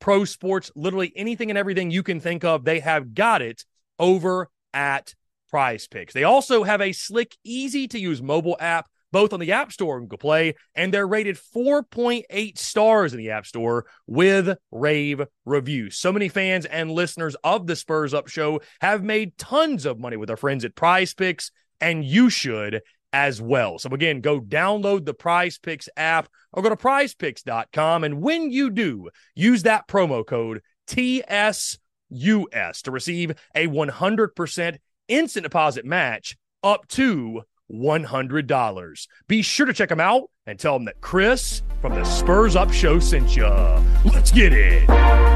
pro sports, literally anything and everything you can think of. They have got it over at Prize Picks. They also have a slick, easy to use mobile app, both on the App Store and Google Play, and they're rated 4.8 stars in the App Store with rave reviews. So many fans and listeners of the Spurs Up Show have made tons of money with their friends at Prize Picks, and you should as well. So again, go download the Prize Picks app or go to prizepicks.com. And when you do, use that promo code TSUS to receive a 100% instant deposit match up to $100. Be sure to check them out and tell them that Chris from the Spurs Up Show sent you. Let's get it.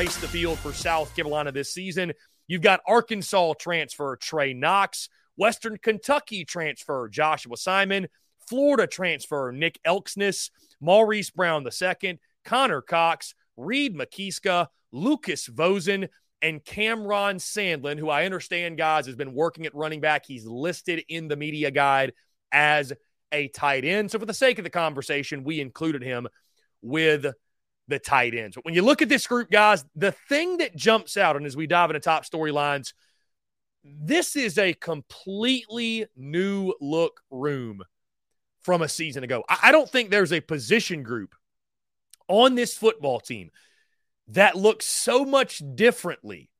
Grace the field for South Carolina this season. You've got Arkansas transfer Trey Knox, Western Kentucky transfer Joshua Simon, Florida transfer Nick Elksnis, Maurice Brown II, Connor Cox, Reed Mikeska, Lucas Vosen, and Cameron Sandlin, who I understand, guys, has been working at running back. He's listed in the media guide as a tight end. So, for the sake of the conversation, we included him with the tight ends. But when you look at this group, guys, the thing that jumps out, and as we dive into top storylines, this is a completely new look room from a season ago. I, don't think there's a position group on this football team that looks so much differently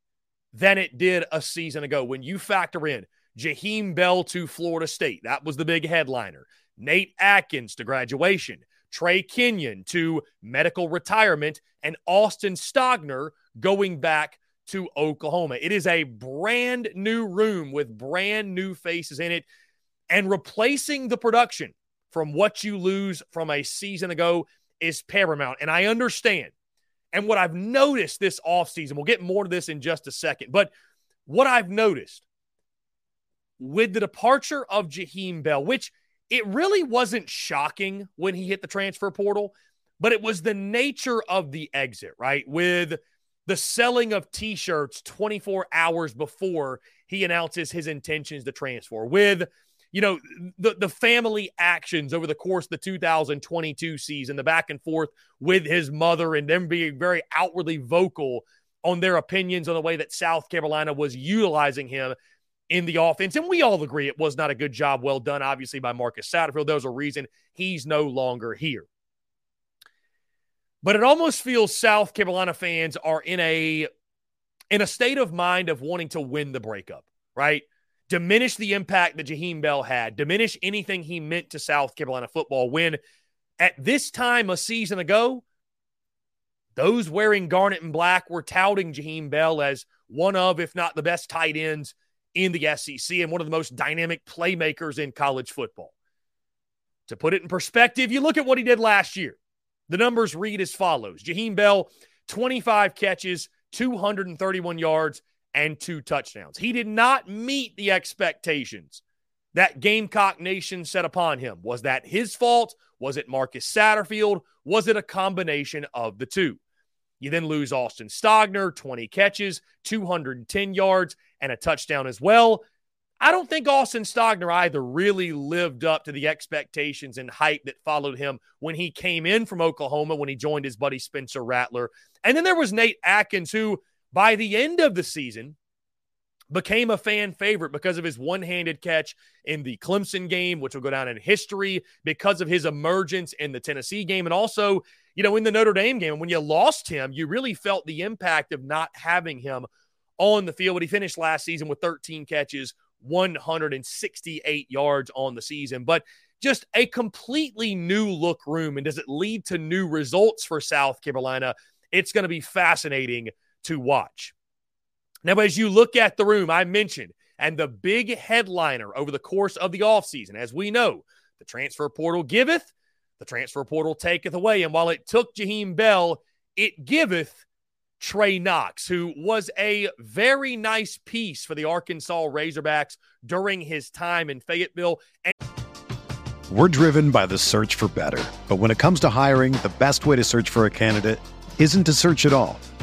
than it did a season ago. When you factor in Jaheim Bell to Florida State, that was the big headliner. Nate Atkins to graduation. Trey Kenyon to medical retirement, and Austin Stogner going back to Oklahoma. It is a brand new room with brand new faces in it and replacing the production from what you lose from a season ago is paramount. And I understand. And what I've noticed this offseason, we'll get more to this in just a second, but what I've noticed with the departure of Jaheim Bell, which it really wasn't shocking when he hit the transfer portal, but it was the nature of the exit, right? With the selling of t shirts 24 hours before he announces his intentions to transfer, with you know the the family actions over the course of the 2022 season, the back and forth with his mother, and them being very outwardly vocal on their opinions on the way that South Carolina was utilizing him in the offense. And we all agree it was not a good job, well done, obviously, by Marcus Satterfield. There's a reason he's no longer here. But it almost feels South Carolina fans are in a in a state of mind of wanting to win the breakup, right? Diminish the impact that Jaheim Bell had, diminish anything he meant to South Carolina football when at this time a season ago, those wearing garnet and black were touting Jaheim Bell as one of, if not the best tight ends in the SEC and one of the most dynamic playmakers in college football. To put it in perspective, you look at what he did last year. The numbers read as follows Jaheim Bell, 25 catches, 231 yards, and two touchdowns. He did not meet the expectations that Gamecock Nation set upon him. Was that his fault? Was it Marcus Satterfield? Was it a combination of the two? You then lose Austin Stogner, 20 catches, 210 yards, and a touchdown as well. I don't think Austin Stogner either really lived up to the expectations and hype that followed him when he came in from Oklahoma when he joined his buddy Spencer Rattler. And then there was Nate Atkins, who by the end of the season became a fan favorite because of his one handed catch in the Clemson game, which will go down in history because of his emergence in the Tennessee game. And also, you know, in the Notre Dame game, when you lost him, you really felt the impact of not having him on the field. But he finished last season with 13 catches, 168 yards on the season. But just a completely new look room. And does it lead to new results for South Carolina? It's going to be fascinating to watch. Now, as you look at the room, I mentioned, and the big headliner over the course of the offseason, as we know, the transfer portal giveth, the transfer portal taketh away. And while it took Jaheim Bell, it giveth Trey Knox, who was a very nice piece for the Arkansas Razorbacks during his time in Fayetteville. And- We're driven by the search for better. But when it comes to hiring, the best way to search for a candidate isn't to search at all.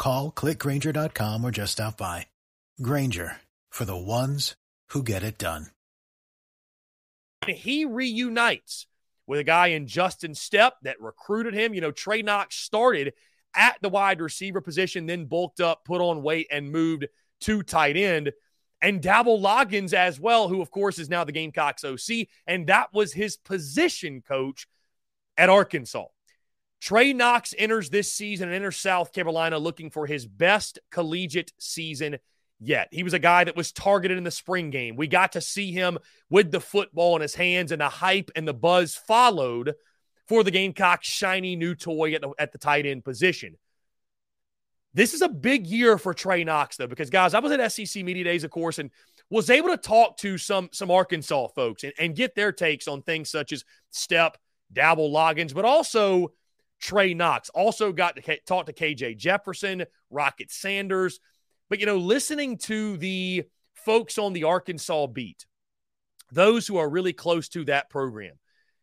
Call clickgrainger.com or just stop by. Grainger for the ones who get it done. He reunites with a guy in Justin Stepp that recruited him. You know, Trey Knox started at the wide receiver position, then bulked up, put on weight, and moved to tight end. And Dowell Loggins as well, who of course is now the Gamecocks OC, and that was his position coach at Arkansas. Trey Knox enters this season and enters South Carolina looking for his best collegiate season yet. He was a guy that was targeted in the spring game. We got to see him with the football in his hands, and the hype and the buzz followed for the Gamecock shiny new toy at the, at the tight end position. This is a big year for Trey Knox, though, because guys, I was at SEC Media Days, of course, and was able to talk to some some Arkansas folks and, and get their takes on things such as Stepp, Dowell Loggins, but also Trey Knox. Also got to talk to KJ Jefferson, Rocket Sanders. But, you know, listening to the folks on the Arkansas beat, those who are really close to that program,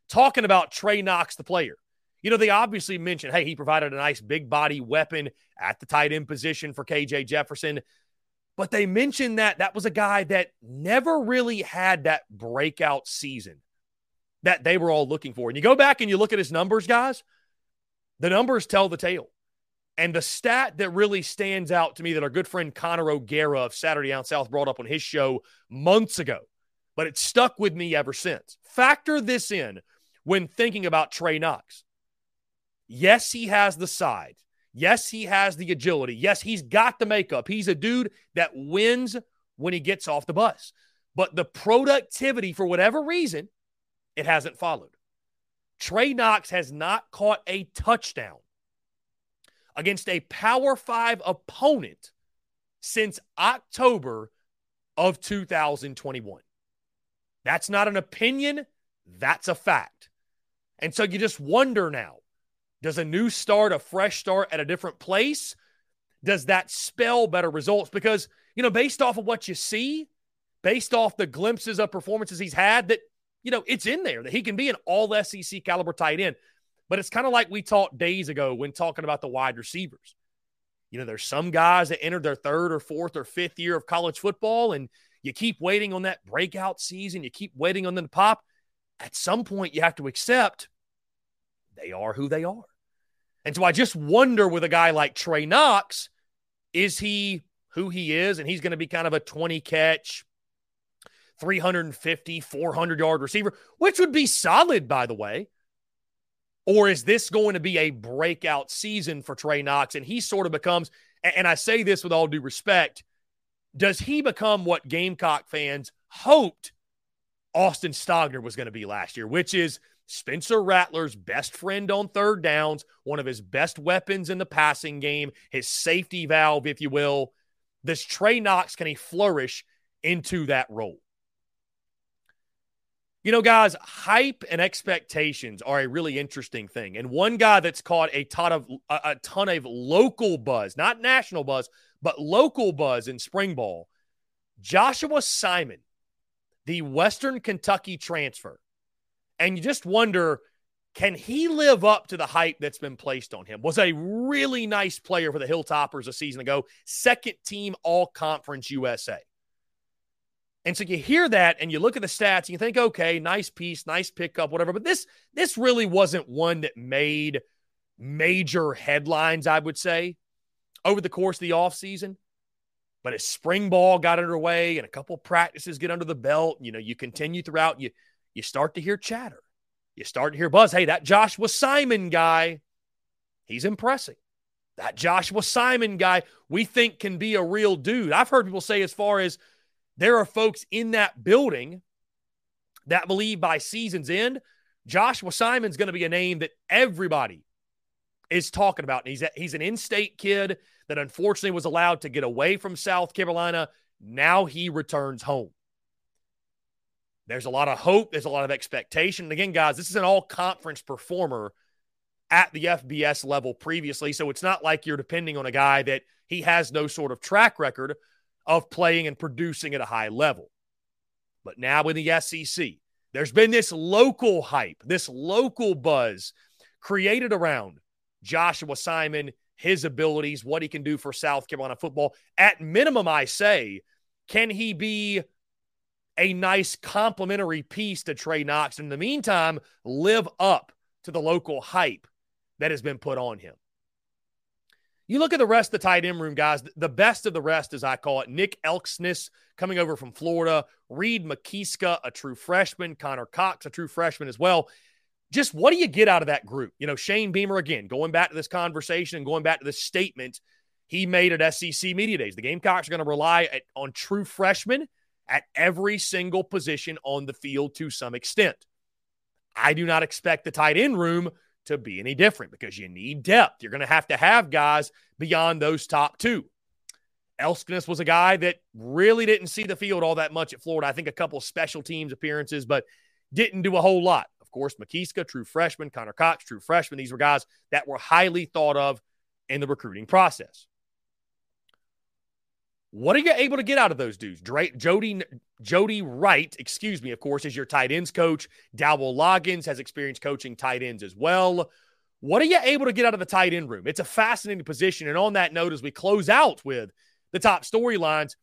talking about Trey Knox, the player. You know, they obviously mentioned, hey, he provided a nice big body weapon at the tight end position for KJ Jefferson. But they mentioned that that was a guy that never really had that breakout season that they were all looking for. And you go back and you look at his numbers, guys, the numbers tell the tale. And the stat that really stands out to me that our good friend Connor O'Gara of Saturday Down South brought up on his show months ago, but it stuck with me ever since. Factor this in when thinking about Trey Knox. Yes, he has the side. Yes, he has the agility. Yes, he's got the makeup. He's a dude that wins when he gets off the bus. But the productivity, for whatever reason, it hasn't followed. Trey Knox has not caught a touchdown against a Power Five opponent since October of 2021. That's not an opinion, that's a fact. And so you just wonder now does a new start, a fresh start at a different place, does that spell better results? Because, you know, based off of what you see, based off the glimpses of performances he's had, that, you know, it's in there that he can be an all SEC caliber tight end. But it's kind of like we talked days ago when talking about the wide receivers. You know, there's some guys that entered their third or fourth or fifth year of college football, and you keep waiting on that breakout season. You keep waiting on them to pop. At some point, you have to accept they are who they are. And so I just wonder with a guy like Trey Knox, is he who he is? And he's going to be kind of a 20 catch, 350, 400 yard receiver, which would be solid, by the way. Or is this going to be a breakout season for Trey Knox? And he sort of becomes, and I say this with all due respect, does he become what Gamecock fans hoped Austin Stogner was going to be last year, which is Spencer Rattler's best friend on third downs, one of his best weapons in the passing game, his safety valve, if you will. This Trey Knox, can he flourish into that role? You know, guys, hype and expectations are a really interesting thing. And one guy that's caught a ton of a, a ton of local buzz, not national buzz, but local buzz in spring ball, Joshua Simon, the Western Kentucky transfer. And you just wonder can he live up to the hype that's been placed on him? Was a really nice player for the Hilltoppers a season ago, second team all conference USA. And so you hear that and you look at the stats and you think, okay, nice piece, nice pickup, whatever. But this this really wasn't one that made major headlines, I would say, over the course of the offseason. But as spring ball got underway and a couple practices get under the belt, you know, you continue throughout, you you start to hear chatter. You start to hear buzz. Hey, that Joshua Simon guy, he's impressing. That Joshua Simon guy, we think can be a real dude. I've heard people say, as far as there are folks in that building that believe by season's end, Joshua Simon's going to be a name that everybody is talking about. And he's, a, he's an in state kid that unfortunately was allowed to get away from South Carolina. Now he returns home. There's a lot of hope. There's a lot of expectation. And again, guys, this is an all conference performer at the FBS level previously. So it's not like you're depending on a guy that he has no sort of track record of playing and producing at a high level. But now in the SEC, there's been this local hype, this local buzz created around Joshua Simon, his abilities, what he can do for South Carolina football. At minimum, I say, can he be a nice complimentary piece to Trey Knox. In the meantime, live up to the local hype that has been put on him. You look at the rest of the tight end room, guys. The best of the rest, as I call it, Nick Elksnis coming over from Florida, Reed Mikeska, a true freshman, Connor Cox, a true freshman as well. Just what do you get out of that group? You know, Shane Beamer, again, going back to this conversation and going back to this statement he made at SEC Media Days. The Gamecocks are going to rely on true freshmen at every single position on the field to some extent. I do not expect the tight end room to be any different because you need depth. You're going to have to have guys beyond those top two. Elksnis was a guy that really didn't see the field all that much at Florida. I think a couple special teams appearances, but didn't do a whole lot. Of course, Mikeska, true freshman, Connor Cox, true freshman. These were guys that were highly thought of in the recruiting process. What are you able to get out of those dudes? Jody, Jody Wright, excuse me, of course, is your tight ends coach. Dowell Loggins has experience coaching tight ends as well. What are you able to get out of the tight end room? It's a fascinating position. And on that note, as we close out with the top storylines,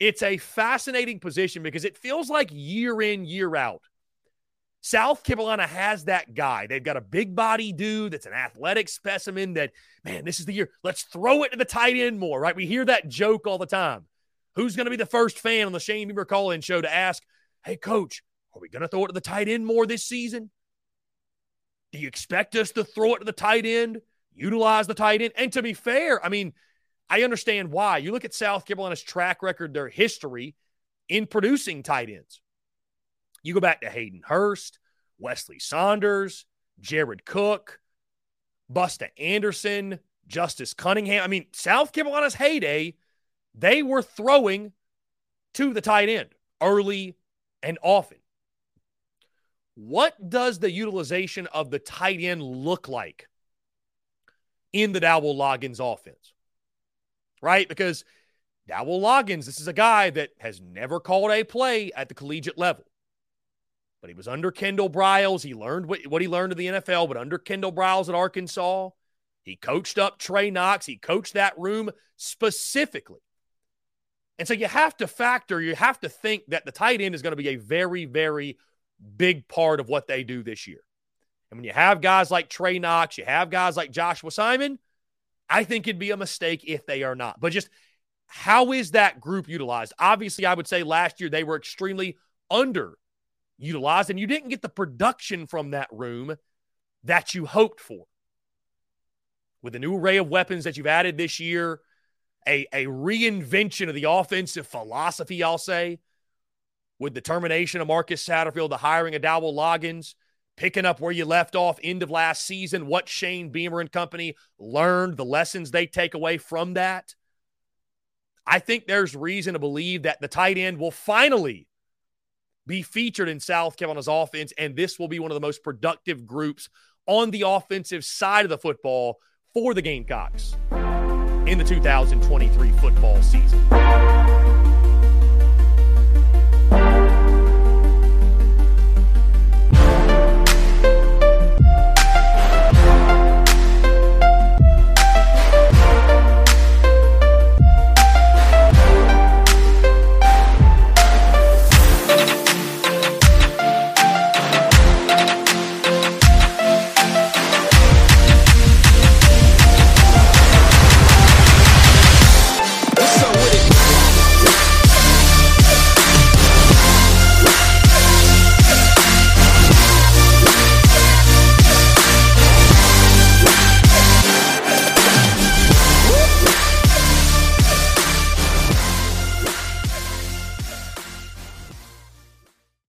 it's a fascinating position because it feels like year in, year out. South Carolina has that guy. They've got a big body dude that's an athletic specimen that, man, this is the year. Let's throw it to the tight end more, right? We hear that joke all the time. Who's going to be the first fan on the Shane Beamer call in show to ask, hey, coach, are we going to throw it to the tight end more this season? Do you expect us to throw it to the tight end, utilize the tight end? And to be fair, I mean, I understand why. You look at South Carolina's track record, their history in producing tight ends. You go back to Hayden Hurst, Weslye Saunders, Jared Cook, Busta Anderson, Justice Cunningham. I mean, South Carolina's heyday, they were throwing to the tight end early and often. What does the utilization of the tight end look like in the Dowell Loggins offense? right? Because Dowell Loggins, this is a guy that has never called a play at the collegiate level. But he was under Kendall Briles. He learned what, what he learned in the NFL, but under Kendall Briles at Arkansas. He coached up Trey Knox. He coached that room specifically. And so you have to factor, you have to think that the tight end is going to be a very, very big part of what they do this year. And when you have guys like Trey Knox, you have guys like Joshua Simon, I think it'd be a mistake if they are not. But just how is that group utilized? Obviously, I would say last year they were extremely underutilized, and you didn't get the production from that room that you hoped for. With the new array of weapons that you've added this year, a, a reinvention of the offensive philosophy, I'll say, with the termination of Marcus Satterfield, the hiring of Dowell Loggins, picking up where you left off end of last season, what Shane Beamer and company learned, the lessons they take away from that. I think there's reason to believe that the tight end will finally be featured in South Carolina's offense, and this will be one of the most productive groups on the offensive side of the football for the Gamecocks in the 2023 football season.